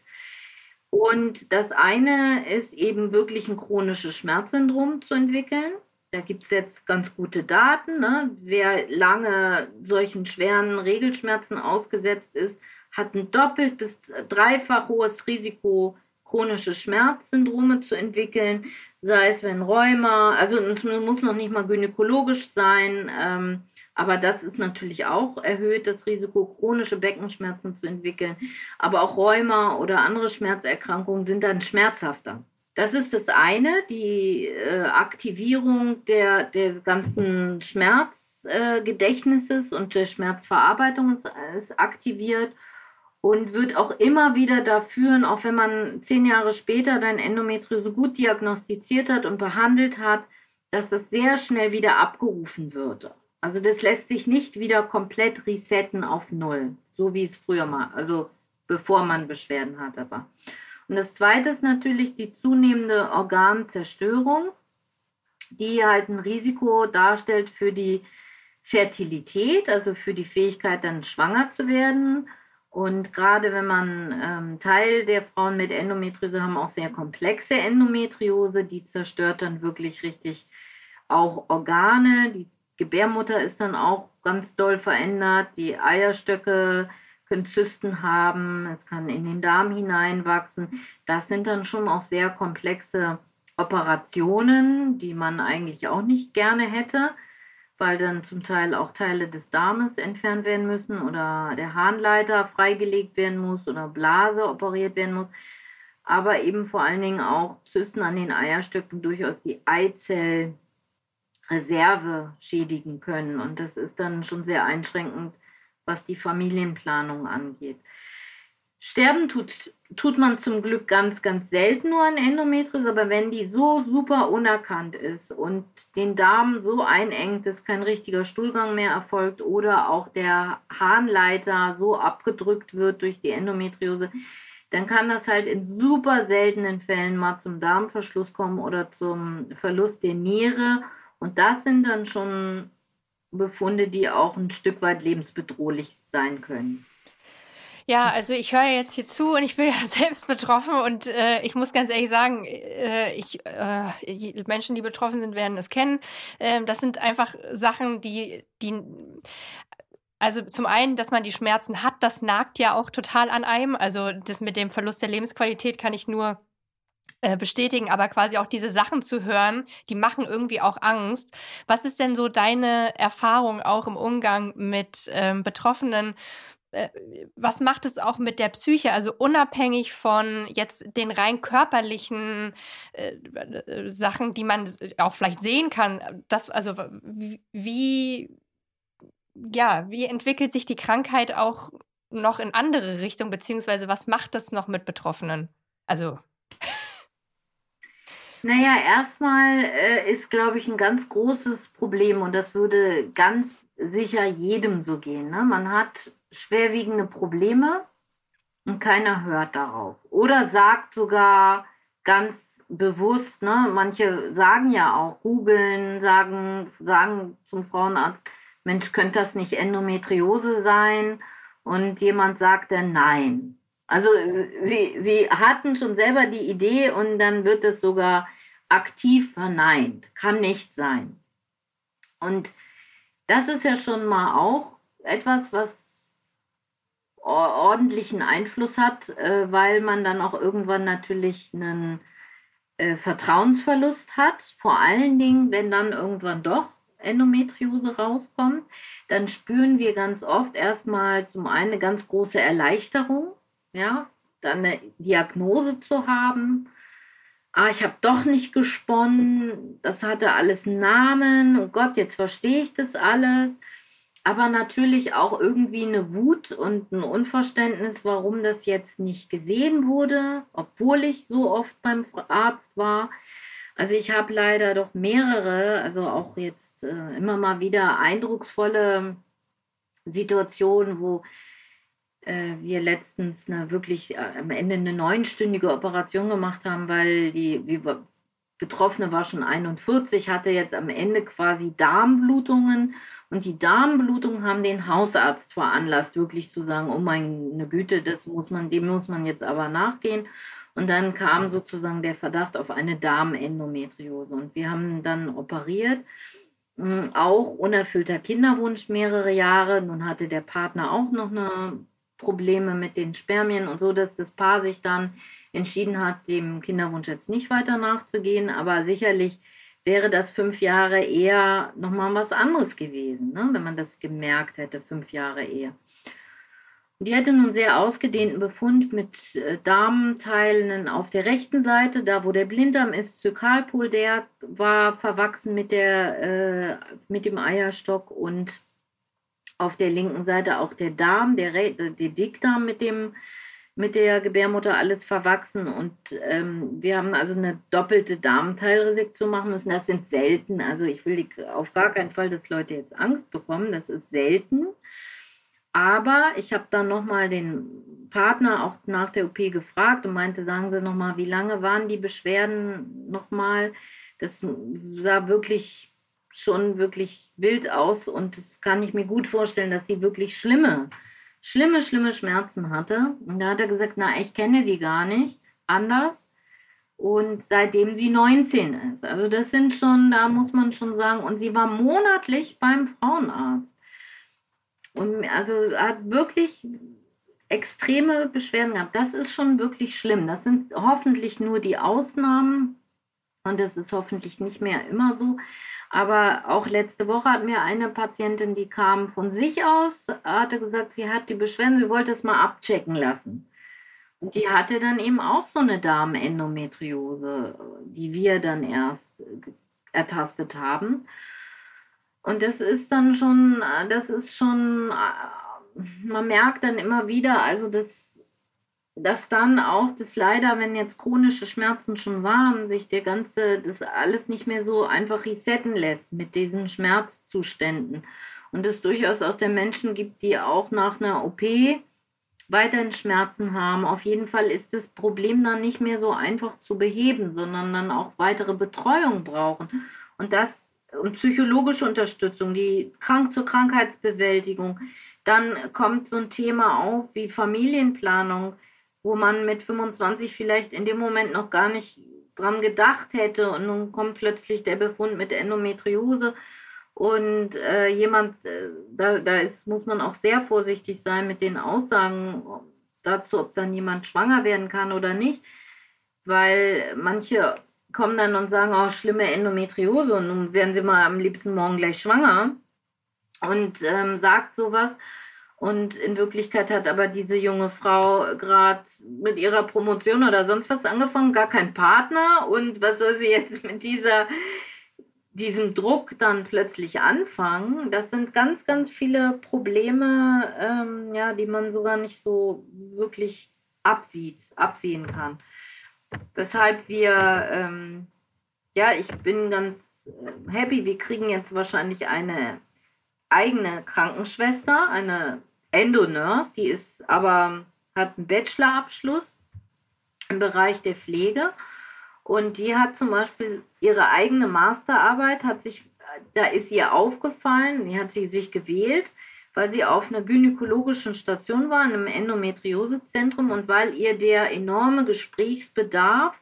Und das eine ist eben wirklich ein chronisches Schmerzsyndrom zu entwickeln. Da gibt es jetzt ganz gute Daten. Ne? Wer lange solchen schweren Regelschmerzen ausgesetzt ist, hat ein doppelt bis dreifach hohes Risiko, chronische Schmerzsyndrome zu entwickeln, sei es wenn Rheuma, also es muss noch nicht mal gynäkologisch sein, ähm, aber das ist natürlich auch erhöht, das Risiko, chronische Beckenschmerzen zu entwickeln. Aber auch Rheuma oder andere Schmerzerkrankungen sind dann schmerzhafter. Das ist das eine, die äh, Aktivierung der, der ganzen Schmerzgedächtnisses äh, und der Schmerzverarbeitung ist, ist aktiviert und wird auch immer wieder da führen, auch wenn man zehn Jahre später dein Endometriose gut diagnostiziert hat und behandelt hat, dass das sehr schnell wieder abgerufen wird. Also das lässt sich nicht wieder komplett resetten auf Null, so wie es früher mal, also bevor man Beschwerden hat. Aber. Und das Zweite ist natürlich die zunehmende Organzerstörung, die halt ein Risiko darstellt für die Fertilität, also für die Fähigkeit, dann schwanger zu werden und gerade wenn man ähm, Teil der Frauen mit Endometriose haben auch sehr komplexe Endometriose, die zerstört dann wirklich richtig auch Organe. Die Gebärmutter ist dann auch ganz doll verändert. Die Eierstöcke können Zysten haben, es kann in den Darm hineinwachsen. Das sind dann schon auch sehr komplexe Operationen, die man eigentlich auch nicht gerne hätte weil dann zum Teil auch Teile des Darmes entfernt werden müssen oder der Harnleiter freigelegt werden muss oder Blase operiert werden muss. Aber eben vor allen Dingen auch Zysten an den Eierstöcken durchaus die Eizellreserve schädigen können. Und das ist dann schon sehr einschränkend, was die Familienplanung angeht. Sterben tut, tut man zum Glück ganz, ganz selten nur an Endometriose, aber wenn die so super unerkannt ist und den Darm so einengt, dass kein richtiger Stuhlgang mehr erfolgt oder auch der Harnleiter so abgedrückt wird durch die Endometriose, dann kann das halt in super seltenen Fällen mal zum Darmverschluss kommen oder zum Verlust der Niere. Und das sind dann schon Befunde, die auch ein Stück weit lebensbedrohlich sein können. Ja, also ich höre jetzt hier zu und ich bin ja selbst betroffen und äh, ich muss ganz ehrlich sagen, äh, ich, äh, Menschen, die betroffen sind, werden es kennen. Ähm, das sind einfach Sachen, die, die, also zum einen, dass man die Schmerzen hat, das nagt ja auch total an einem. Also das mit dem Verlust der Lebensqualität kann ich nur äh, bestätigen, aber quasi auch diese Sachen zu hören, die machen irgendwie auch Angst. Was ist denn so deine Erfahrung auch im Umgang mit ähm, Betroffenen? Äh, was macht es auch mit der Psyche, also unabhängig von jetzt den rein körperlichen äh, äh Sachen, die man auch vielleicht sehen kann, das, also wie, ja, wie entwickelt sich die Krankheit auch noch in andere Richtungen, beziehungsweise was macht das noch mit Betroffenen? Also. Naja, erstmal äh, ist, glaube ich, ein ganz großes Problem und das würde ganz sicher jedem so gehen. Ne? Man hat schwerwiegende Probleme und keiner hört darauf. Oder sagt sogar ganz bewusst, ne, manche sagen ja auch, googeln, sagen, sagen zum Frauenarzt, Mensch, könnte das nicht Endometriose sein? Und jemand sagt dann nein. Also sie, sie hatten schon selber die Idee und dann wird es sogar aktiv verneint. Kann nicht sein. Und das ist ja schon mal auch etwas, was ordentlichen Einfluss hat, äh, weil man dann auch irgendwann natürlich einen äh, Vertrauensverlust hat. Vor allen Dingen, wenn dann irgendwann doch Endometriose rauskommt, dann spüren wir ganz oft erstmal zum einen eine ganz große Erleichterung, ja, dann eine Diagnose zu haben. Ah, ich habe doch nicht gesponnen, das hatte alles einen Namen, oh Gott, jetzt verstehe ich das alles. Aber natürlich auch irgendwie eine Wut und ein Unverständnis, warum das jetzt nicht gesehen wurde, obwohl ich so oft beim Arzt war. Also ich habe leider doch mehrere, also auch jetzt äh, immer mal wieder eindrucksvolle Situationen, wo äh, wir letztens eine wirklich äh, am Ende eine neunstündige Operation gemacht haben, weil die, die Betroffene war schon 41, hatte jetzt am Ende quasi Darmblutungen und die Darmblutungen haben den Hausarzt veranlasst, wirklich zu sagen, oh meine Güte, das muss man, dem muss man jetzt aber nachgehen. Und dann kam sozusagen der Verdacht auf eine Darmendometriose. Und wir haben dann operiert hm, auch unerfüllter Kinderwunsch mehrere Jahre. Nun hatte der Partner auch noch eine Probleme mit den Spermien und so, dass das Paar sich dann entschieden hat, dem Kinderwunsch jetzt nicht weiter nachzugehen. Aber sicherlich wäre das fünf Jahre eher nochmal was anderes gewesen, ne? wenn man das gemerkt hätte, fünf Jahre eher. Die hatte nun sehr ausgedehnten Befund mit äh, Darmteilen auf der rechten Seite, da wo der Blinddarm ist, Zykalpol, der war verwachsen mit, der, äh, mit dem Eierstock und auf der linken Seite auch der Darm, der, der Dickdarm mit dem mit der Gebärmutter alles verwachsen und ähm, wir haben also eine doppelte Darmteilresektion machen müssen. Das sind selten. Also ich will auf gar keinen Fall, dass Leute jetzt Angst bekommen. Das ist selten. Aber ich habe dann nochmal den Partner auch nach der OP gefragt und meinte, sagen Sie nochmal, wie lange waren die Beschwerden nochmal? Das sah wirklich schon wirklich wild aus und das kann ich mir gut vorstellen, dass sie wirklich schlimme, schlimme, schlimme Schmerzen hatte. Und da hat er gesagt, na, ich kenne sie gar nicht anders. Und seitdem sie 19 ist. Also das sind schon, da muss man schon sagen, und sie war monatlich beim Frauenarzt. Und also hat wirklich extreme Beschwerden gehabt. Das ist schon wirklich schlimm. Das sind hoffentlich nur die Ausnahmen und das ist hoffentlich nicht mehr immer so. Aber auch letzte Woche hat mir eine Patientin, die kam von sich aus, hatte gesagt, sie hat die Beschwerden, sie wollte es mal abchecken lassen. Und die hatte dann eben auch so eine Darmendometriose, die wir dann erst ertastet haben. Und das ist dann schon, das ist schon, man merkt dann immer wieder, also dass, dass dann auch das leider, wenn jetzt chronische Schmerzen schon waren, sich der ganze, das alles nicht mehr so einfach resetten lässt mit diesen Schmerzzuständen. Und es durchaus auch der Menschen gibt, die auch nach einer OP weiterhin Schmerzen haben. Auf jeden Fall ist das Problem dann nicht mehr so einfach zu beheben, sondern dann auch weitere Betreuung brauchen. Und das und psychologische Unterstützung, die krank zur Krankheitsbewältigung. Dann kommt so ein Thema auf wie Familienplanung, wo man mit 25 vielleicht in dem Moment noch gar nicht dran gedacht hätte. Und nun kommt plötzlich der Befund mit Endometriose. Und äh, jemand, äh, da, da ist, muss man auch sehr vorsichtig sein mit den Aussagen dazu, ob dann jemand schwanger werden kann oder nicht, weil manche kommen dann und sagen, oh, schlimme Endometriose und nun werden sie mal am liebsten morgen gleich schwanger. Und ähm, sagt sowas. Und in Wirklichkeit hat aber diese junge Frau gerade mit ihrer Promotion oder sonst was angefangen, gar kein Partner. Und was soll sie jetzt mit dieser, diesem Druck dann plötzlich anfangen? Das sind ganz, ganz viele Probleme, ähm, ja, die man sogar nicht so wirklich absieht, absehen kann. Weshalb wir, ähm, ja, ich bin ganz äh, happy, wir kriegen jetzt wahrscheinlich eine eigene Krankenschwester, eine Endonurse, die ist aber, hat einen Bachelorabschluss im Bereich der Pflege und die hat zum Beispiel ihre eigene Masterarbeit, hat sich, da ist ihr aufgefallen, die hat sie sich gewählt, weil sie auf einer gynäkologischen Station war, in einem Endometriosezentrum und weil ihr der enorme Gesprächsbedarf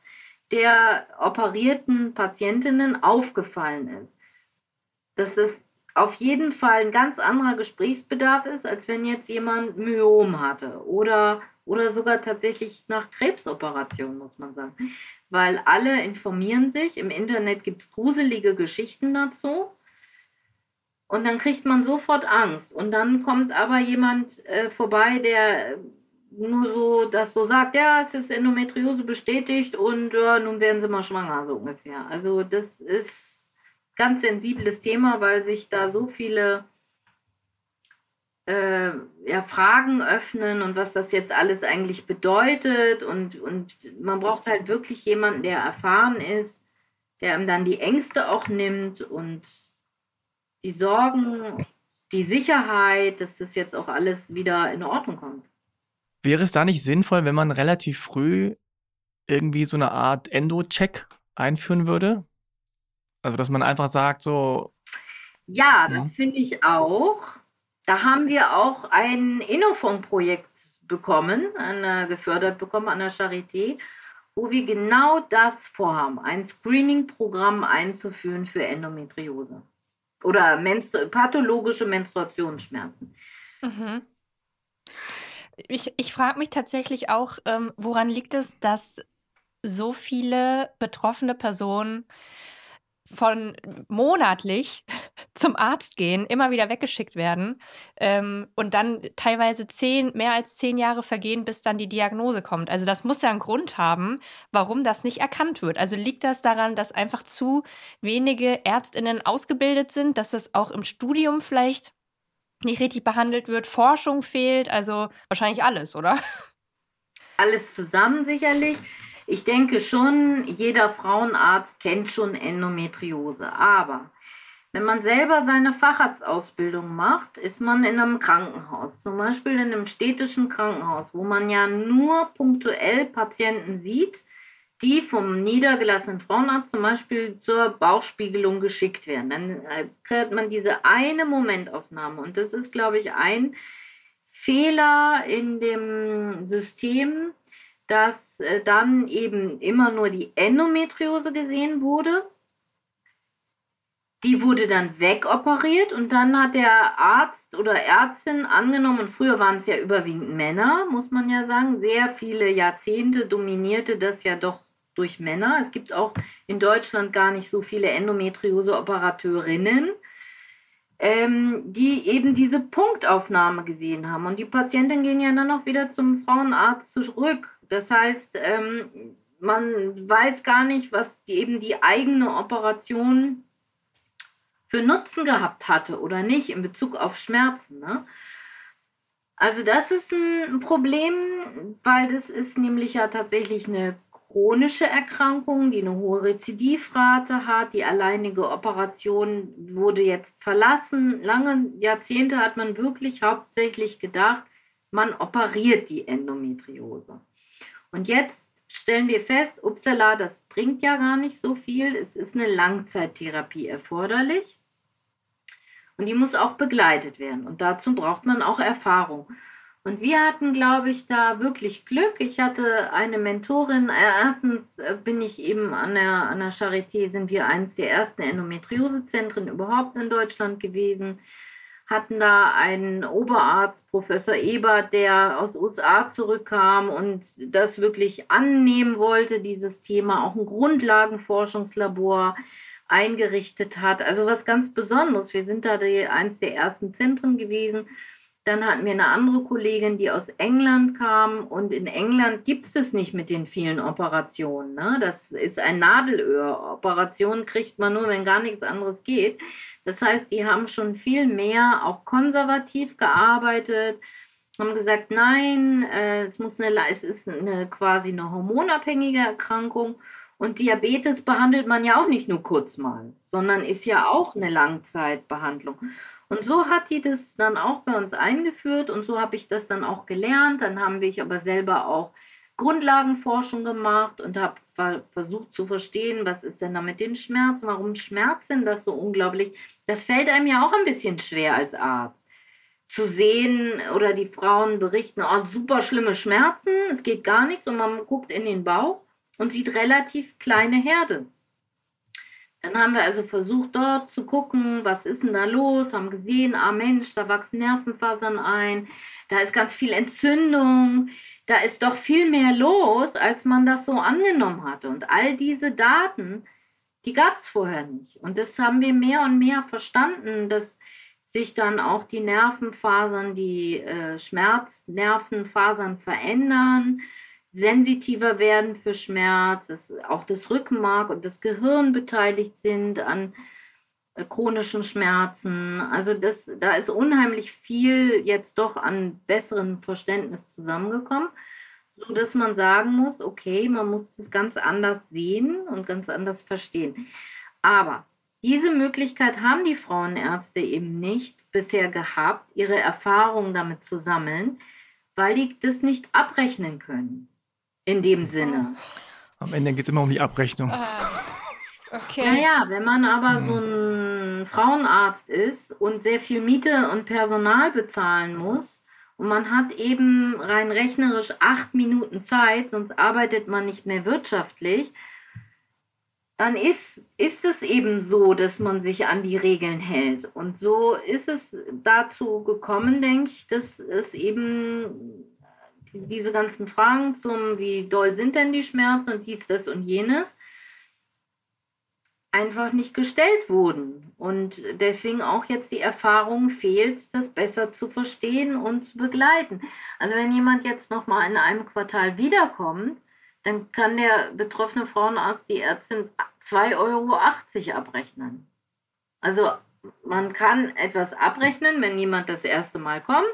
der operierten Patientinnen aufgefallen ist. Dass das auf jeden Fall ein ganz anderer Gesprächsbedarf ist, als wenn jetzt jemand Myom hatte oder, oder sogar tatsächlich nach Krebsoperation, muss man sagen. Weil alle informieren sich, im Internet gibt es gruselige Geschichten dazu. Und dann kriegt man sofort Angst. Und dann kommt aber jemand äh, vorbei, der nur so das so sagt, ja, es ist Endometriose bestätigt und ja, nun werden sie mal schwanger, so ungefähr. Also das ist ganz sensibles Thema, weil sich da so viele äh, ja, Fragen öffnen und was das jetzt alles eigentlich bedeutet. Und, und man braucht halt wirklich jemanden, der erfahren ist, der ihm dann die Ängste auch nimmt und die Sorgen, die Sicherheit, dass das jetzt auch alles wieder in Ordnung kommt. Wäre es da nicht sinnvoll, wenn man relativ früh irgendwie so eine Art Endo-Check einführen würde? Also, dass man einfach sagt, so. Ja, das ja. finde ich auch. Da haben wir auch ein Innofond-Projekt bekommen, eine, gefördert bekommen an der Charité, wo wir genau das vorhaben, ein Screening-Programm einzuführen für Endometriose oder menstru pathologische Menstruationsschmerzen. Mhm. Ich, ich frage mich tatsächlich auch, ähm, woran liegt es, dass so viele betroffene Personen von monatlich zum Arzt gehen, immer wieder weggeschickt werden ähm, und dann teilweise zehn, mehr als zehn Jahre vergehen, bis dann die Diagnose kommt. Also das muss ja einen Grund haben, warum das nicht erkannt wird. Also liegt das daran, dass einfach zu wenige Ärztinnen ausgebildet sind, dass es auch im Studium vielleicht nicht richtig behandelt wird, Forschung fehlt, also wahrscheinlich alles, oder? Alles zusammen sicherlich. Ich denke schon, jeder Frauenarzt kennt schon Endometriose. Aber wenn man selber seine Facharztausbildung macht, ist man in einem Krankenhaus, zum Beispiel in einem städtischen Krankenhaus, wo man ja nur punktuell Patienten sieht, die vom niedergelassenen Frauenarzt zum Beispiel zur Bauchspiegelung geschickt werden. Dann äh, kriegt man diese eine Momentaufnahme. Und das ist, glaube ich, ein Fehler in dem System, dass äh, dann eben immer nur die Endometriose gesehen wurde. Die wurde dann wegoperiert und dann hat der Arzt oder Ärztin angenommen, früher waren es ja überwiegend Männer, muss man ja sagen, sehr viele Jahrzehnte dominierte das ja doch durch Männer. Es gibt auch in Deutschland gar nicht so viele Endometriose-Operateurinnen, ähm, die eben diese Punktaufnahme gesehen haben. Und die Patienten gehen ja dann auch wieder zum Frauenarzt zurück das heißt, ähm, man weiß gar nicht, was die, eben die eigene Operation für Nutzen gehabt hatte oder nicht in Bezug auf Schmerzen. Ne? Also das ist ein Problem, weil das ist nämlich ja tatsächlich eine chronische Erkrankung, die eine hohe Rezidivrate hat. Die alleinige Operation wurde jetzt verlassen. Lange Jahrzehnte hat man wirklich hauptsächlich gedacht, man operiert die Endometriose. Und jetzt stellen wir fest, upsala, das bringt ja gar nicht so viel. Es ist eine Langzeittherapie erforderlich. Und die muss auch begleitet werden. Und dazu braucht man auch Erfahrung. Und wir hatten, glaube ich, da wirklich Glück. Ich hatte eine Mentorin. Erstens äh, bin ich eben an der, an der Charité, sind wir eines der ersten Endometriosezentren überhaupt in Deutschland gewesen hatten da einen Oberarzt, Professor Ebert, der aus USA zurückkam und das wirklich annehmen wollte, dieses Thema, auch ein Grundlagenforschungslabor eingerichtet hat. Also was ganz Besonderes. Wir sind da die, eines der ersten Zentren gewesen. Dann hatten wir eine andere Kollegin, die aus England kam. Und in England gibt es das nicht mit den vielen Operationen. Ne? Das ist ein Nadelöhr. Operationen kriegt man nur, wenn gar nichts anderes geht. Das heißt, die haben schon viel mehr auch konservativ gearbeitet, haben gesagt, nein, äh, es, muss eine, es ist eine, quasi eine hormonabhängige Erkrankung. Und Diabetes behandelt man ja auch nicht nur kurz mal, sondern ist ja auch eine Langzeitbehandlung. Und so hat die das dann auch bei uns eingeführt und so habe ich das dann auch gelernt. Dann haben wir aber selber auch Grundlagenforschung gemacht und habe versucht zu verstehen, was ist denn da mit den Schmerzen, warum schmerzen das so unglaublich. Das fällt einem ja auch ein bisschen schwer als Arzt zu sehen oder die Frauen berichten, oh, super schlimme Schmerzen, es geht gar nichts und man guckt in den Bauch und sieht relativ kleine Herde. Dann haben wir also versucht, dort zu gucken, was ist denn da los, haben gesehen, ah Mensch, da wachsen Nervenfasern ein, da ist ganz viel Entzündung, da ist doch viel mehr los, als man das so angenommen hatte. Und all diese Daten, die gab es vorher nicht. Und das haben wir mehr und mehr verstanden, dass sich dann auch die Nervenfasern, die äh, Schmerznervenfasern verändern, sensitiver werden für Schmerz, dass auch das Rückenmark und das Gehirn beteiligt sind an chronischen Schmerzen. Also das, da ist unheimlich viel jetzt doch an besserem Verständnis zusammengekommen, so dass man sagen muss, okay, man muss es ganz anders sehen und ganz anders verstehen. Aber diese Möglichkeit haben die Frauenärzte eben nicht bisher gehabt, ihre Erfahrungen damit zu sammeln, weil die das nicht abrechnen können in dem Sinne. Am Ende geht es immer um die Abrechnung. Ah, okay. Naja, wenn man aber Hm. so ein Frauenarzt ist und sehr viel Miete und Personal bezahlen muss und man hat eben rein rechnerisch acht Minuten Zeit, sonst arbeitet man nicht mehr wirtschaftlich, dann ist, ist es eben so, dass man sich an die Regeln hält. Und so ist es dazu gekommen, denke ich, dass es eben diese ganzen Fragen zum, wie doll sind denn die Schmerzen und dies, das und jenes, einfach nicht gestellt wurden. Und deswegen auch jetzt die Erfahrung fehlt, das besser zu verstehen und zu begleiten. Also wenn jemand jetzt nochmal in einem Quartal wiederkommt, dann kann der betroffene Frauenarzt die Ärztin 2,80 Euro abrechnen. Also man kann etwas abrechnen, wenn jemand das erste Mal kommt,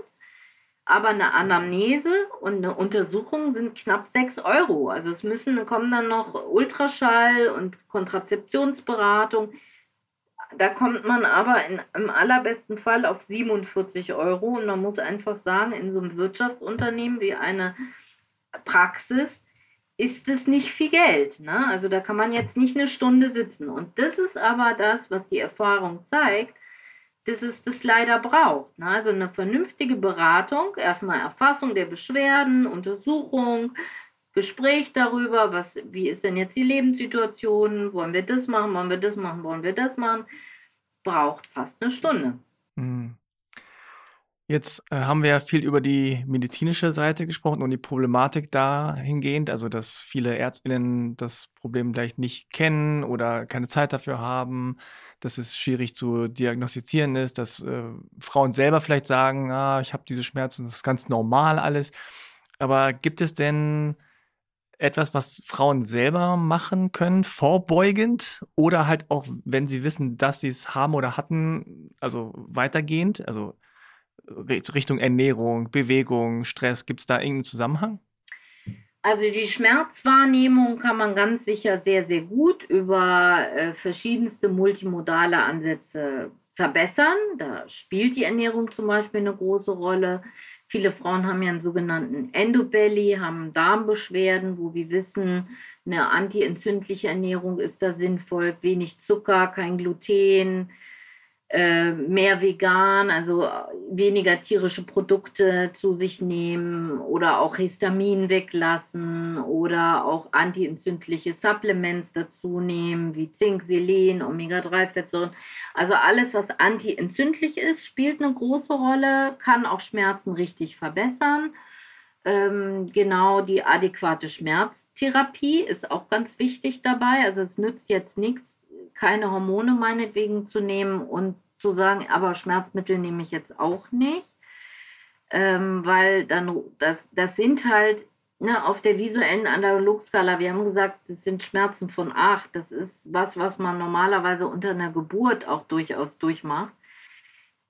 aber eine Anamnese und eine Untersuchung sind knapp 6 Euro. Also es müssen, kommen dann noch Ultraschall und Kontrazeptionsberatung. Da kommt man aber in, im allerbesten Fall auf 47 Euro. Und man muss einfach sagen, in so einem Wirtschaftsunternehmen wie eine Praxis ist es nicht viel Geld. Ne? Also da kann man jetzt nicht eine Stunde sitzen. Und das ist aber das, was die Erfahrung zeigt, dass es das leider braucht. Ne? Also eine vernünftige Beratung, erstmal Erfassung der Beschwerden, Untersuchung, Gespräch darüber, was, wie ist denn jetzt die Lebenssituation, wollen wir das machen, wollen wir das machen, wollen wir das machen, braucht fast eine Stunde. Hm. Jetzt äh, haben wir ja viel über die medizinische Seite gesprochen und die Problematik dahingehend, also dass viele Ärztinnen das Problem vielleicht nicht kennen oder keine Zeit dafür haben, dass es schwierig zu diagnostizieren ist, dass äh, Frauen selber vielleicht sagen, ah, ich habe diese Schmerzen, das ist ganz normal alles. Aber gibt es denn etwas, was Frauen selber machen können, vorbeugend oder halt auch, wenn sie wissen, dass sie es haben oder hatten, also weitergehend, also Richtung Ernährung, Bewegung, Stress, gibt es da irgendeinen Zusammenhang? Also die Schmerzwahrnehmung kann man ganz sicher sehr, sehr gut über äh, verschiedenste multimodale Ansätze verbessern. Da spielt die Ernährung zum Beispiel eine große Rolle. Viele Frauen haben ja einen sogenannten Endobelly, haben Darmbeschwerden, wo wir wissen, eine antientzündliche Ernährung ist da sinnvoll, wenig Zucker, kein Gluten, mehr vegan, also weniger tierische Produkte zu sich nehmen oder auch Histamin weglassen oder auch antientzündliche Supplements dazu nehmen, wie Zink, Selen, Omega-3-Fettsäuren. Also alles, was antientzündlich ist, spielt eine große Rolle, kann auch Schmerzen richtig verbessern. Ähm, genau die adäquate Schmerztherapie ist auch ganz wichtig dabei. Also es nützt jetzt nichts, keine Hormone meinetwegen zu nehmen und zu sagen, aber Schmerzmittel nehme ich jetzt auch nicht. Ähm, weil dann, das, das sind halt ne, auf der visuellen Analogskala, wir haben gesagt, das sind Schmerzen von 8. Das ist was, was man normalerweise unter einer Geburt auch durchaus durchmacht.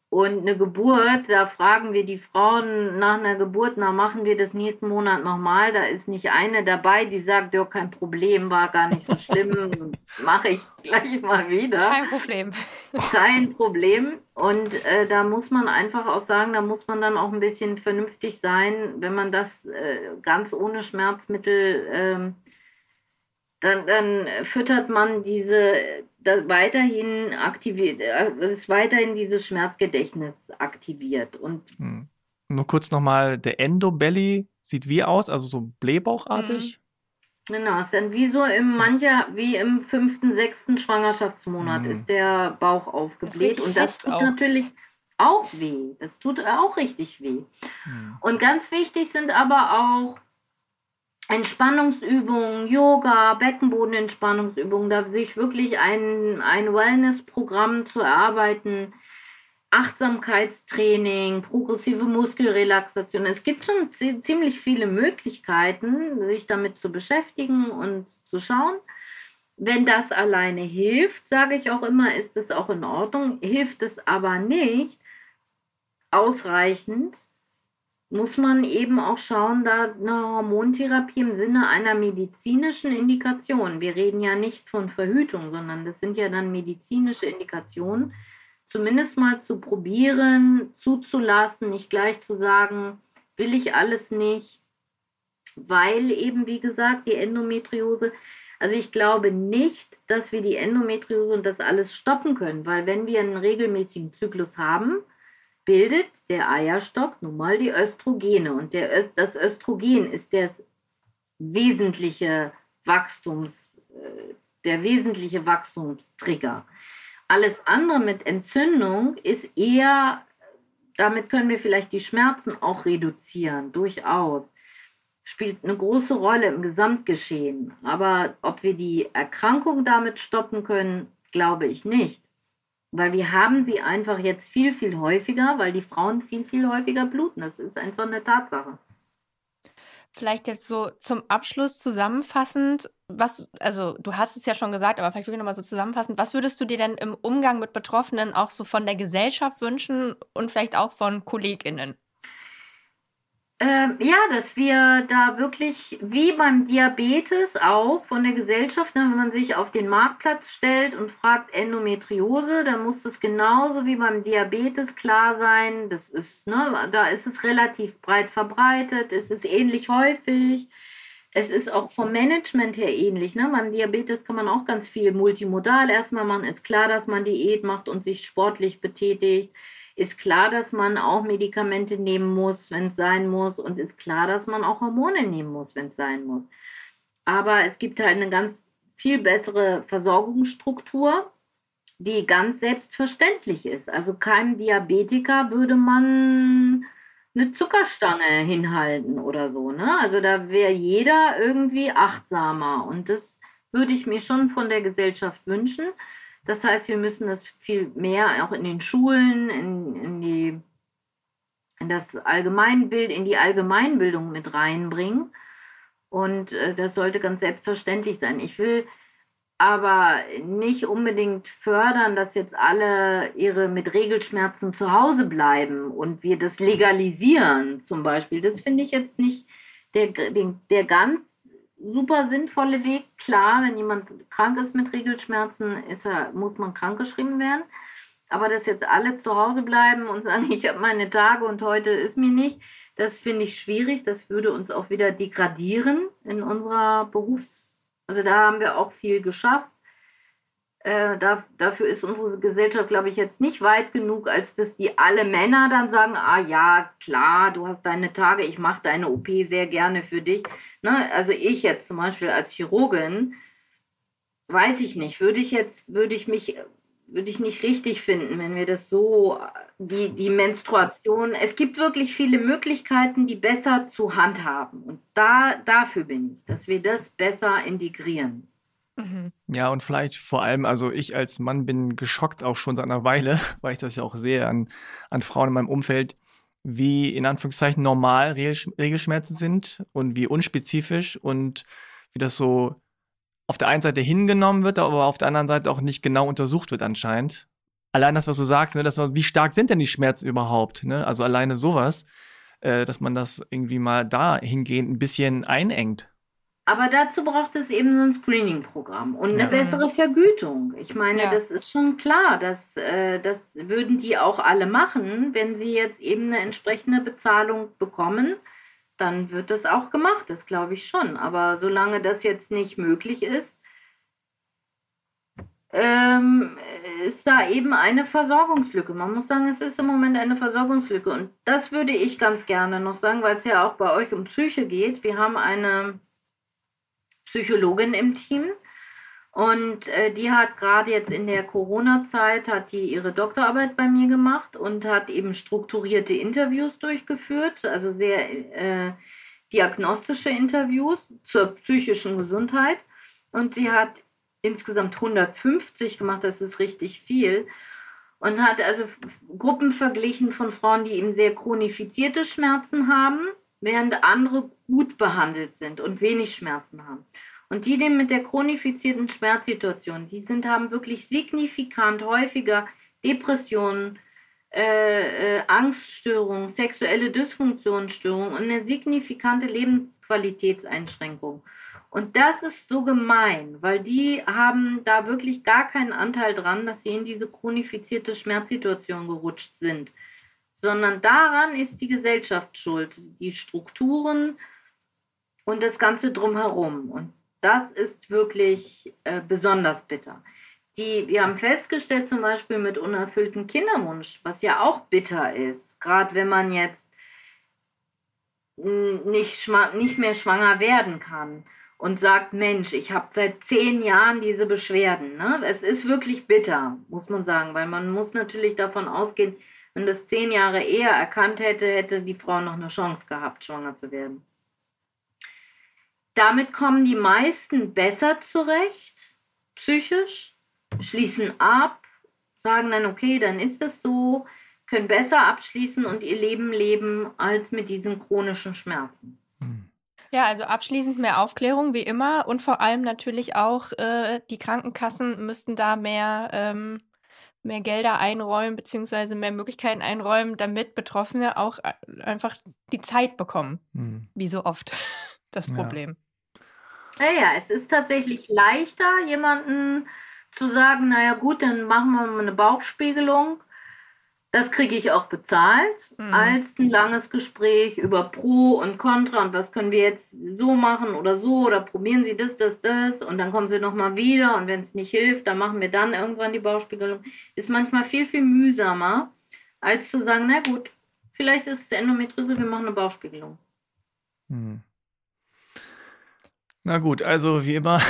Und eine Geburt, da fragen wir die Frauen nach einer Geburt, na machen wir das nächsten Monat nochmal. Da ist nicht eine dabei, die sagt, ja, kein Problem, war gar nicht so schlimm, mache ich gleich mal wieder. Kein Problem. Kein Problem. Und äh, da muss man einfach auch sagen, da muss man dann auch ein bisschen vernünftig sein, wenn man das äh, ganz ohne Schmerzmittel, ähm, dann, dann füttert man diese das weiterhin aktiviert, äh, ist weiterhin dieses Schmerzgedächtnis aktiviert. Und Hm. Nur kurz nochmal, der Endobelly sieht wie aus? Also so blähbauchartig? Genau, ist dann wie so im mancher, wie im fünften, sechsten Schwangerschaftsmonat Mhm. ist der Bauch aufgebläht. richtig Und das tut auch. natürlich auch weh. Das tut auch richtig weh. Hm. Und ganz wichtig sind aber auch Entspannungsübungen, Yoga, Beckenbodenentspannungsübungen, da sich wirklich ein, ein Wellness-Programm zu erarbeiten, Achtsamkeitstraining, progressive Muskelrelaxation. Es gibt schon zi- ziemlich viele Möglichkeiten, sich damit zu beschäftigen und zu schauen. Wenn das alleine hilft, sage ich auch immer, ist es auch in Ordnung. Hilft es aber nicht ausreichend, muss man eben auch schauen, da eine Hormontherapie im Sinne einer medizinischen Indikation. Wir reden ja nicht von Verhütung, sondern das sind ja dann medizinische Indikationen. Zumindest mal zu probieren, zuzulassen, nicht gleich zu sagen, will ich alles nicht, weil eben, wie gesagt, die Endometriose, also ich glaube nicht, dass wir die Endometriose und das alles stoppen können, weil wenn wir einen regelmäßigen Zyklus haben, bildet der Eierstock nun mal die Östrogene. Und der, das Östrogen ist der wesentliche Wachstums, äh, der wesentliche Wachstumstrigger. Alles andere mit Entzündung ist eher, damit können wir vielleicht die Schmerzen auch reduzieren, durchaus. Spielt eine große Rolle im Gesamtgeschehen. Aber ob wir die Erkrankung damit stoppen können, glaube ich nicht. Weil wir haben sie einfach jetzt viel, viel häufiger, weil die Frauen viel, viel häufiger bluten. Das ist einfach eine Tatsache. Vielleicht jetzt so zum Abschluss zusammenfassend, was, also du hast es ja schon gesagt, aber vielleicht wirklich nochmal so zusammenfassend, was würdest du dir denn im Umgang mit Betroffenen auch so von der Gesellschaft wünschen und vielleicht auch von KollegInnen? Ähm, ja, dass wir da wirklich, wie beim Diabetes auch von der Gesellschaft, ne, wenn man sich auf den Marktplatz stellt und fragt Endometriose, dann muss es genauso wie beim Diabetes klar sein. Das ist, ne, da ist es relativ breit verbreitet, es ist ähnlich häufig. Es ist auch vom Management her ähnlich. Ne? Beim Diabetes kann man auch ganz viel multimodal erstmal machen. Ist klar, dass man Diät macht und sich sportlich betätigt ist klar, dass man auch Medikamente nehmen muss, wenn es sein muss. Und ist klar, dass man auch Hormone nehmen muss, wenn es sein muss. Aber es gibt halt eine ganz viel bessere Versorgungsstruktur, die ganz selbstverständlich ist. Also keinem Diabetiker würde man eine Zuckerstange hinhalten oder so. Ne? Also da wäre jeder irgendwie achtsamer. Und das würde ich mir schon von der Gesellschaft wünschen. Das heißt, wir müssen das viel mehr auch in den Schulen, in, in, die, in das Allgemeinbild, in die Allgemeinbildung mit reinbringen. Und äh, das sollte ganz selbstverständlich sein. Ich will aber nicht unbedingt fördern, dass jetzt alle ihre mit Regelschmerzen zu Hause bleiben und wir das legalisieren zum Beispiel. Das finde ich jetzt nicht der, der, ganz super sinnvolle Weg. Klar, wenn jemand krank ist mit Regelschmerzen, ist er, muss man krankgeschrieben werden. Aber dass jetzt alle zu Hause bleiben und sagen, ich habe meine Tage und heute ist mir nicht, das finde ich schwierig. Das würde uns auch wieder degradieren in unserer Berufs-, also da haben wir auch viel geschafft. Äh, da, dafür ist unsere Gesellschaft, glaube ich, jetzt nicht weit genug, als dass die alle Männer dann sagen, ah ja, klar, du hast deine Tage, ich mache deine OP sehr gerne für dich. Ne? Also ich jetzt zum Beispiel als Chirurgin, weiß ich nicht, würde ich jetzt, würde ich mich, würde ich nicht richtig finden, wenn wir das so, die, die Menstruation, es gibt wirklich viele Möglichkeiten, die besser zu handhaben. Und da, dafür bin ich, dass wir das besser integrieren. Mhm. Ja, und vielleicht vor allem, also ich als Mann bin geschockt auch schon seit einer Weile, weil ich das ja auch sehe an, an Frauen in meinem Umfeld, wie in Anführungszeichen normal Regelsch- Regelschmerzen sind und wie unspezifisch und wie das so auf der einen Seite hingenommen wird, aber auf der anderen Seite auch nicht genau untersucht wird anscheinend. Allein das, was du sagst, ne, dass man, wie stark sind denn die Schmerzen überhaupt? Ne? Also alleine sowas, äh, dass man das irgendwie mal dahingehend ein bisschen einengt. Aber dazu braucht es eben so ein Screening-Programm und eine Ja. bessere Vergütung. Ich meine, Ja. das ist schon klar, dass äh, das würden die auch alle machen, wenn sie jetzt eben eine entsprechende Bezahlung bekommen, dann wird das auch gemacht, das glaube ich schon. Aber solange das jetzt nicht möglich ist, ähm, ist da eben eine Versorgungslücke. Man muss sagen, es ist im Moment eine Versorgungslücke. Und das würde ich ganz gerne noch sagen, weil es ja auch bei euch um Psyche geht. Wir haben eine Psychologin im Team. Und äh, die hat gerade jetzt in der Corona-Zeit, hat die ihre Doktorarbeit bei mir gemacht und hat eben strukturierte Interviews durchgeführt, also sehr äh, diagnostische Interviews zur psychischen Gesundheit. Und sie hat insgesamt 150 gemacht, das ist richtig viel. Und hat also Gruppen verglichen von Frauen, die eben sehr chronifizierte Schmerzen haben, während andere gut behandelt sind und wenig Schmerzen haben. Und die, die mit der chronifizierten Schmerzsituation, die sind, haben wirklich signifikant häufiger Depressionen, äh, äh, Angststörungen, sexuelle Dysfunktionsstörungen und eine signifikante Lebensqualitätseinschränkung. Und das ist so gemein, weil die haben da wirklich gar keinen Anteil dran, dass sie in diese chronifizierte Schmerzsituation gerutscht sind, sondern daran ist die Gesellschaft schuld, die Strukturen und das Ganze drumherum. Und das ist wirklich äh, besonders bitter. Die, wir haben festgestellt, zum Beispiel mit unerfülltem Kinderwunsch, was ja auch bitter ist, gerade wenn man jetzt nicht, nicht mehr schwanger werden kann und sagt, Mensch, ich habe seit zehn Jahren diese Beschwerden. Ne? Es ist wirklich bitter, muss man sagen, weil man muss natürlich davon ausgehen, wenn das zehn Jahre eher erkannt hätte, hätte die Frau noch eine Chance gehabt, schwanger zu werden. Damit kommen die meisten besser zurecht, psychisch, schließen ab, sagen dann, okay, dann ist das so, können besser abschließen und ihr Leben leben als mit diesen chronischen Schmerzen. Ja, also abschließend mehr Aufklärung wie immer und vor allem natürlich auch äh, die Krankenkassen müssten da mehr, ähm, mehr Gelder einräumen beziehungsweise mehr Möglichkeiten einräumen, damit Betroffene auch äh, einfach die Zeit bekommen, hm. wie so oft das Problem. Ja. ja, es ist tatsächlich leichter, jemanden zu sagen, naja gut, dann machen wir mal eine Bauchspiegelung das kriege ich auch bezahlt, mhm. als ein langes Gespräch über Pro und Contra und was können wir jetzt so machen oder so oder probieren Sie das, das, das und dann kommen Sie nochmal wieder und wenn es nicht hilft, dann machen wir dann irgendwann die Bauchspiegelung. Ist manchmal viel, viel mühsamer, als zu sagen, na gut, vielleicht ist es Endometriose, wir machen eine Bauchspiegelung. Mhm. Na gut, also wie immer,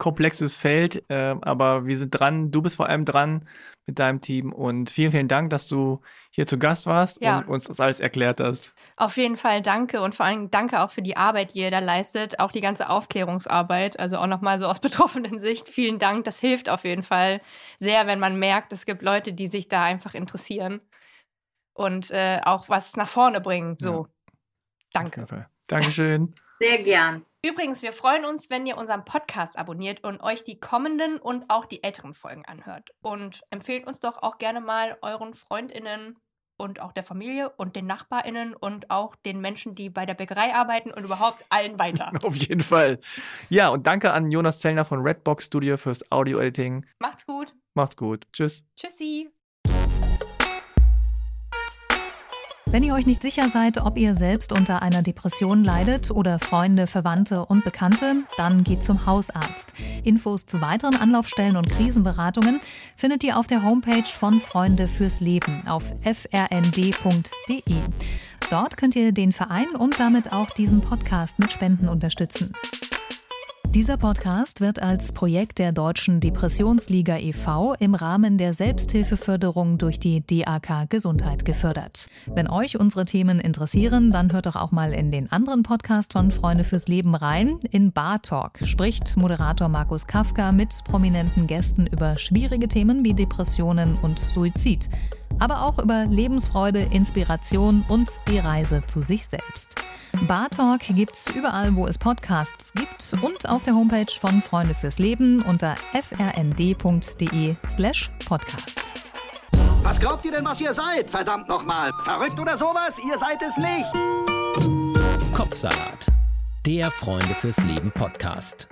komplexes Feld, äh, aber wir sind dran. Du bist vor allem dran mit deinem Team und vielen, vielen Dank, dass du hier zu Gast warst ja. und uns das alles erklärt hast. Auf jeden Fall danke und vor allem danke auch für die Arbeit, die ihr da leistet, auch die ganze Aufklärungsarbeit, also auch nochmal so aus betroffenen Sicht. Vielen Dank, das hilft auf jeden Fall sehr, wenn man merkt, es gibt Leute, die sich da einfach interessieren und äh, auch was nach vorne bringen. So, ja. danke. Dankeschön. Sehr gern. Übrigens, wir freuen uns, wenn ihr unseren Podcast abonniert und euch die kommenden und auch die älteren Folgen anhört. Und empfehlt uns doch auch gerne mal euren FreundInnen und auch der Familie und den NachbarInnen und auch den Menschen, die bei der Bäckerei arbeiten und überhaupt allen weiter. Auf jeden Fall. Ja, und danke an Jonas Zellner von Redbox Studio fürs Audio-Editing. Macht's gut. Macht's gut. Tschüss. Tschüssi. Wenn ihr euch nicht sicher seid, ob ihr selbst unter einer Depression leidet oder Freunde, Verwandte und Bekannte, dann geht zum Hausarzt. Infos zu weiteren Anlaufstellen und Krisenberatungen findet ihr auf der Homepage von Freunde fürs Leben auf frnd.de. Dort könnt ihr den Verein und damit auch diesen Podcast mit Spenden unterstützen. Dieser Podcast wird als Projekt der Deutschen Depressionsliga e.V. im Rahmen der Selbsthilfeförderung durch die DAK Gesundheit gefördert. Wenn euch unsere Themen interessieren, dann hört doch auch mal in den anderen Podcast von Freunde fürs Leben rein. In Bar Talk spricht Moderator Markus Kafka mit prominenten Gästen über schwierige Themen wie Depressionen und Suizid aber auch über Lebensfreude, Inspiration und die Reise zu sich selbst. Bar Talk gibt's überall, wo es Podcasts gibt und auf der Homepage von Freunde fürs Leben unter frnd.de/slash podcast. Was glaubt ihr denn, was ihr seid? Verdammt nochmal. Verrückt oder sowas? Ihr seid es nicht. Kopfsalat. Der Freunde fürs Leben Podcast.